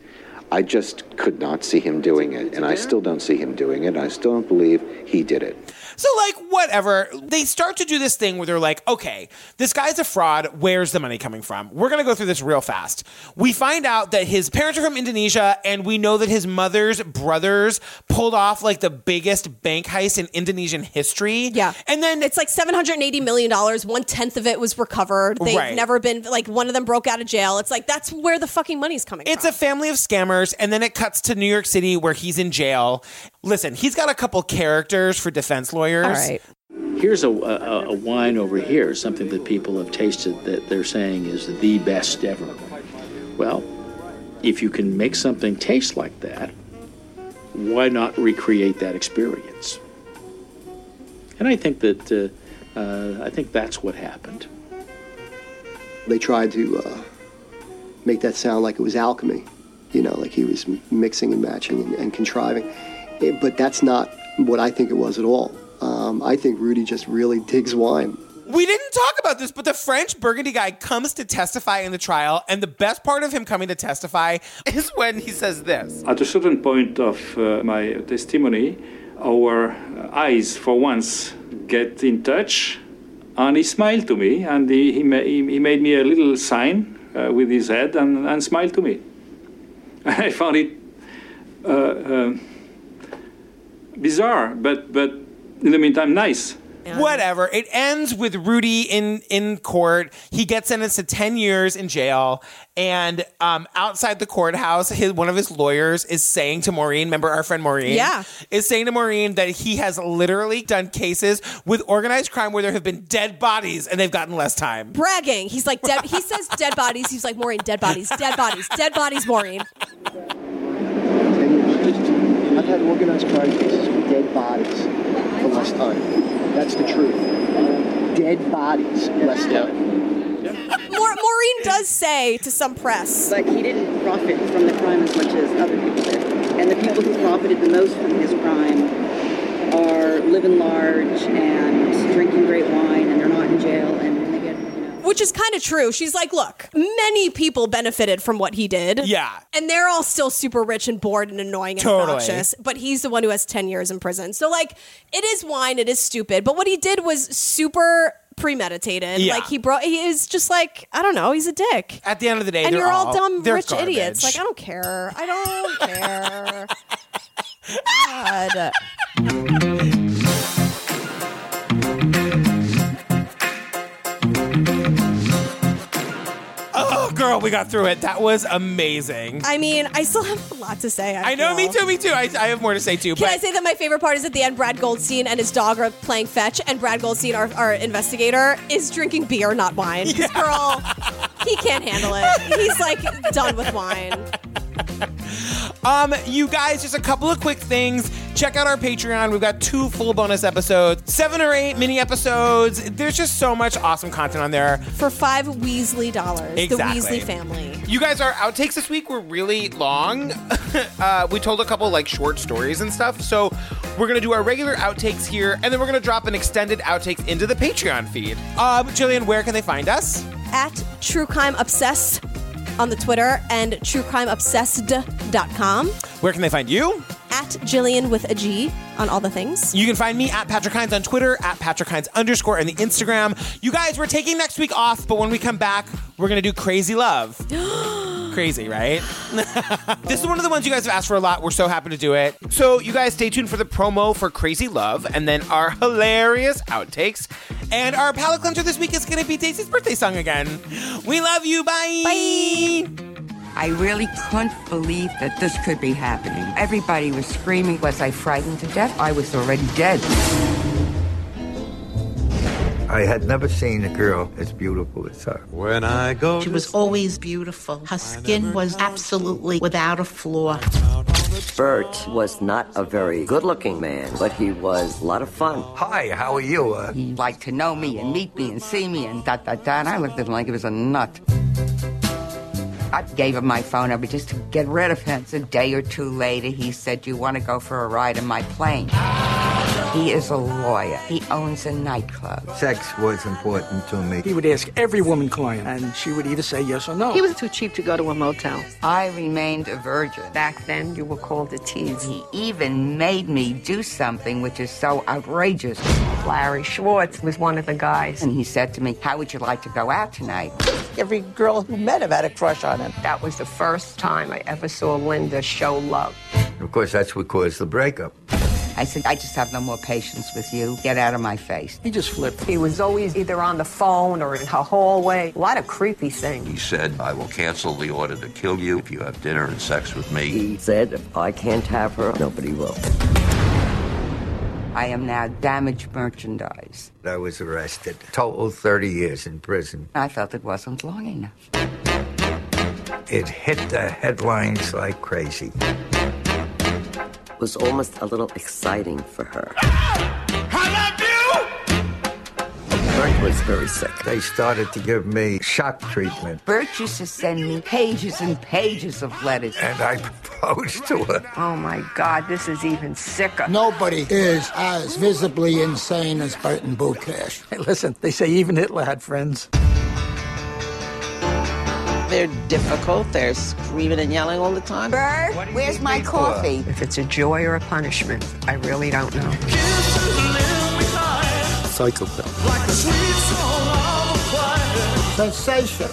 S13: I just could not see him doing it, and I still don't see him doing it. I still don't believe he did it.
S1: So, like, whatever. They start to do this thing where they're like, okay, this guy's a fraud. Where's the money coming from? We're going to go through this real fast. We find out that his parents are from Indonesia, and we know that his mother's brothers pulled off like the biggest bank heist in Indonesian history.
S2: Yeah.
S1: And then
S2: it's like $780 million. One tenth of it was recovered. They've
S1: Right.
S2: never been, like, one of them broke out of jail. It's like, that's where the fucking money's coming from.
S1: It's a family of scammers, and then it cuts to New York City where he's in jail. Listen, he's got a couple characters for defense lawyers.
S22: Here's a, a, a wine over here, something that people have tasted that they're saying is the best ever. Well, if you can make something taste like that, why not recreate that experience? And I think that uh, uh, I think that's what happened.
S26: They tried to uh, make that sound like it was alchemy, you know, like he was mixing and matching and, and contriving. Eh, but that's not what I think it was at all. Um, I think Rudy just really digs wine.
S1: We didn't talk about this, but the French Burgundy guy comes to testify in the trial, and the best part of him coming to testify is when he says this.
S6: At a certain point of uh, my testimony, our eyes, for once, get in touch, and he smiled to me, and he, he, ma- he he made me a little sign uh, with his head and, and smiled to me. I found it uh, uh, bizarre, but, but in the meantime, nice.
S1: Whatever. It ends with Rudy in in court. He gets sentenced to ten years in jail, and um, outside the courthouse, his one of his lawyers is saying to Maureen, remember our friend Maureen,
S2: Yeah.
S1: is saying to Maureen that he has literally done cases with organized crime where there have been dead bodies and they've gotten less time.
S2: bragging. He's like, dead, he says dead bodies. He's like, Maureen, dead bodies, dead bodies, dead bodies, Maureen.
S26: I've had organized crime cases with dead bodies for less time. That's the truth. Dead bodies, less time.
S2: Maur- Maureen does say to some press.
S10: But he didn't profit from the crime as much as other people did. And the people who profited the most from his crime are living large and drinking great wine, and they're not in jail, and they get
S2: Which is kind of true. She's like, look, many people benefited from what he did.
S1: Yeah.
S2: And they're all still super rich and bored and annoying and
S1: Totally.
S2: obnoxious. But he's the one who has 10 years in prison. So, like, it is wine, it is stupid. But what he did was super premeditated.
S1: Yeah.
S2: Like, he brought, he is just like, I don't know, he's a dick.
S1: At the end of the day,
S2: and
S1: they're
S2: you're all,
S1: all-
S2: dumb, rich idiots. Like, I don't care. I don't care. God.
S1: Girl, we got through it. That was amazing.
S2: I mean, I still have a lot to say. I,
S1: I know, me too, me too. I, I have more to say too.
S2: Can
S1: but
S2: I say that my favorite part is at the end? Brad Goldstein and his dog are playing fetch, and Brad Goldstein, our, our investigator, is drinking beer, not wine. Because girl, he can't handle it. He's like done with wine.
S1: Um, you guys, just a couple of quick things. Check out our Patreon. We've got two full bonus episodes, seven or eight mini episodes. There's just so much awesome content on there.
S2: For five Weasley dollars,
S1: Exactly.
S2: the Weasley family.
S1: You guys, our outtakes this week were really long. uh, we told a couple like short stories and stuff. So we're gonna do our regular outtakes here, and then we're gonna drop an extended outtakes into the Patreon feed. Um, Gillian, where can they find us?
S2: At True Crime Obsessed on the Twitter and truecrimeobsessed.com.
S1: Where can they find you?
S2: At Gillian with a G on all the things.
S1: You can find me at Patrick Hinds on Twitter, at Patrick Hinds underscore on the Instagram. You guys, we're taking next week off, but when we come back, we're gonna do Crazy Love. Crazy, right? this is one of the ones you guys have asked for a lot. We're so happy to do it. So, you guys stay tuned for the promo for Crazy Love and then our hilarious outtakes. And our palate cleanser this week is going to be Daisy's birthday song again. We love you. Bye.
S2: Bye.
S27: I really couldn't believe that this could be happening. Everybody was screaming. Was I frightened to death? I was already dead.
S28: I had never seen a girl as beautiful as her. When I go
S29: She was always beautiful. Her skin was absolutely without a flaw.
S30: Bert was not a very good looking man, but he was a lot of fun.
S28: Hi, how are you? Uh,
S27: He'd like to know me and meet me and see me and da da da. And I looked at him like he was a nut. I gave him my phone number just to get rid of him. A day or two later, he said, "You want to go for a ride in my plane?" He is a lawyer. He owns a nightclub.
S28: Sex was important to me.
S31: He would ask every woman client, and she would either say yes or no.
S27: He was too cheap to go to a motel. I remained a virgin. Back then, you were called a tease. He even made me do something which is so outrageous. Larry Schwartz was one of the guys. And he said to me, How would you like to go out tonight?
S32: Every girl who met him had a crush on him.
S27: That was the first time I ever saw Linda show love.
S28: Of course, that's what caused the breakup.
S27: I said, I just have no more patience with you. Get out of my face.
S31: He just flipped.
S27: He was always either on the phone or in her hallway. A lot of creepy things.
S33: He said, I will cancel the order to kill you if you have dinner and sex with me.
S30: He said, if I can't have her, nobody will.
S27: I am now damaged merchandise.
S28: I was arrested. Total 30 years in prison.
S27: I felt it wasn't long enough.
S28: It hit the headlines like crazy.
S30: It was almost a little exciting for her. Bert was very sick.
S28: They started to give me shock treatment.
S27: Bert used to send me pages and pages of letters.
S28: And I proposed to her.
S27: Oh my God, this is even sicker.
S34: Nobody is as visibly insane as Burton Pugach.
S31: Hey, listen, they say even Hitler had friends.
S32: They're difficult. They're screaming and yelling all the time.
S27: Bert, where's my coffee? If it's a joy or a punishment, I really don't know.
S31: Psychopath.
S34: Sensational.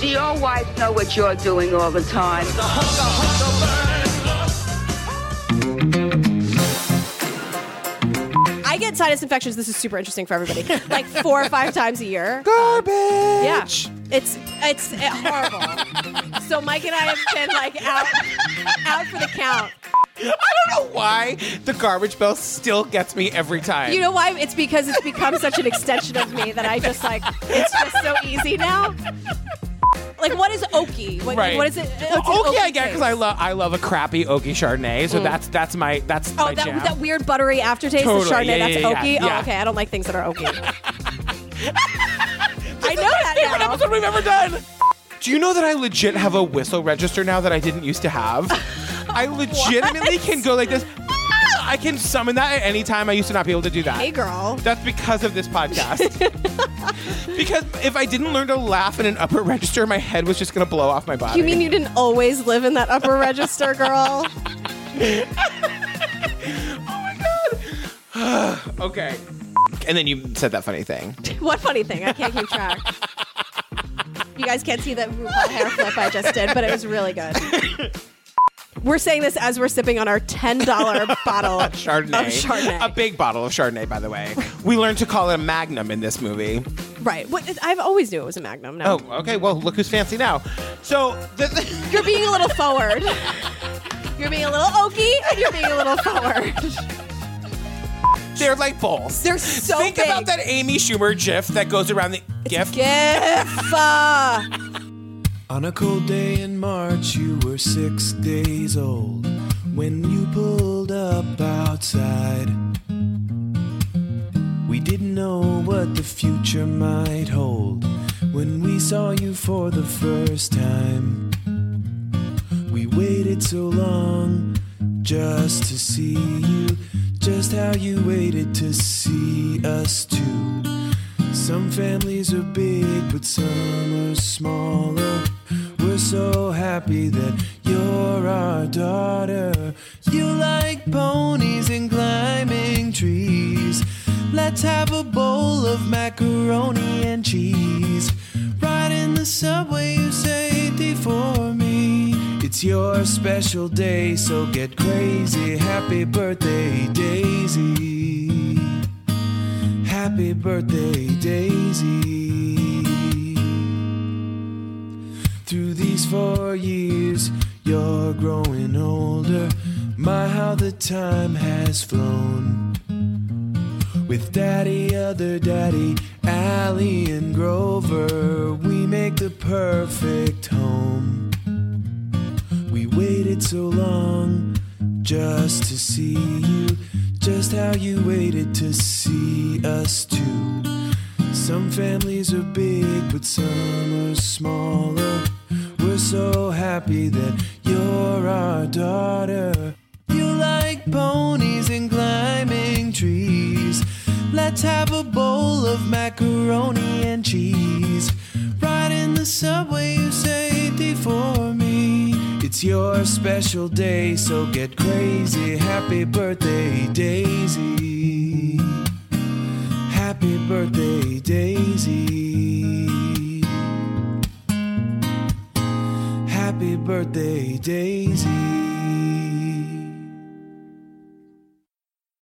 S27: Do your wife know what you're doing all the time?
S2: I get sinus infections. This is super interesting for everybody. Like four or five times a year.
S1: Um, garbage.
S2: Yeah, it's it's horrible. so Mike and I have been like out out for the count.
S1: I don't know why the garbage bell still gets me every time.
S2: You know why? It's because it's become such an extension of me that I just like it's just so easy now. Like what is oaky? What,
S1: right.
S2: what is it?
S1: Well,
S2: an
S1: oaky, I get because I love I love a crappy oaky Chardonnay, so
S2: Mm.
S1: that's that's my that's
S2: Oh,
S1: my
S2: that,
S1: jam.
S2: that weird buttery aftertaste
S1: Totally.
S2: of Chardonnay.
S1: Yeah,
S2: that's
S1: yeah, yeah.
S2: Oh, okay. I don't like things that are oaky. I know that
S1: favorite
S2: now.
S1: episode we've ever done. Do you know that I legit have a whistle register now that I didn't used to have? I legitimately can go like this. I can summon that at any time. I used to not be able to do that.
S2: Hey, girl.
S1: That's because of this podcast. because if I didn't learn to laugh in an upper register, my head was just going to blow off my body.
S2: You mean you didn't always live in that upper register, girl? Oh my god.
S1: Okay. And then you said that funny thing.
S2: what funny thing? I can't keep track. You guys can't see the RuPaul hair flip I just did, but it was really good. We're saying this as we're sipping on our $10 bottle
S1: Chardonnay.
S2: of Chardonnay.
S1: A big bottle of Chardonnay, by the way. We learned to call it a Magnum in this movie.
S2: Right. What, I've always knew it was a Magnum. No.
S1: Oh, okay. Well, look who's fancy now. So, the,
S2: You're being a little forward. You're being a little oaky, and you're being a little forward.
S1: they're like bowls.
S2: They're so
S1: Think
S2: big.
S1: about that Amy Schumer GIF that goes around the GIF.
S2: GIF. Uh.
S35: On a cold day in March, you were six days old when you pulled up outside. We didn't know what the future might hold when we saw you for the first time. We waited so long just to see you, just how you waited to see us too. Some families are big, but some are smaller. We're so happy that you're our daughter. You like ponies and climbing trees. Let's have a bowl of macaroni and cheese. Ride in the subway, you say, "D for me. It's your special day, so get crazy. Happy birthday, Daisy. Happy birthday, Daisy. Through these four years, you're growing older. My, how the time has flown. With daddy, other daddy, Allie and Grover, we make the perfect home. We waited so long just to see you, just how you waited to see us too. Some families are big, but some are smaller. We're so happy that you're our daughter. You like ponies and climbing trees. Let's have a bowl of macaroni and cheese. Ride in the subway, you say, D for me. It's your special day, so get crazy. Happy birthday, Daisy. Happy birthday, Daisy. Happy birthday, Daisy.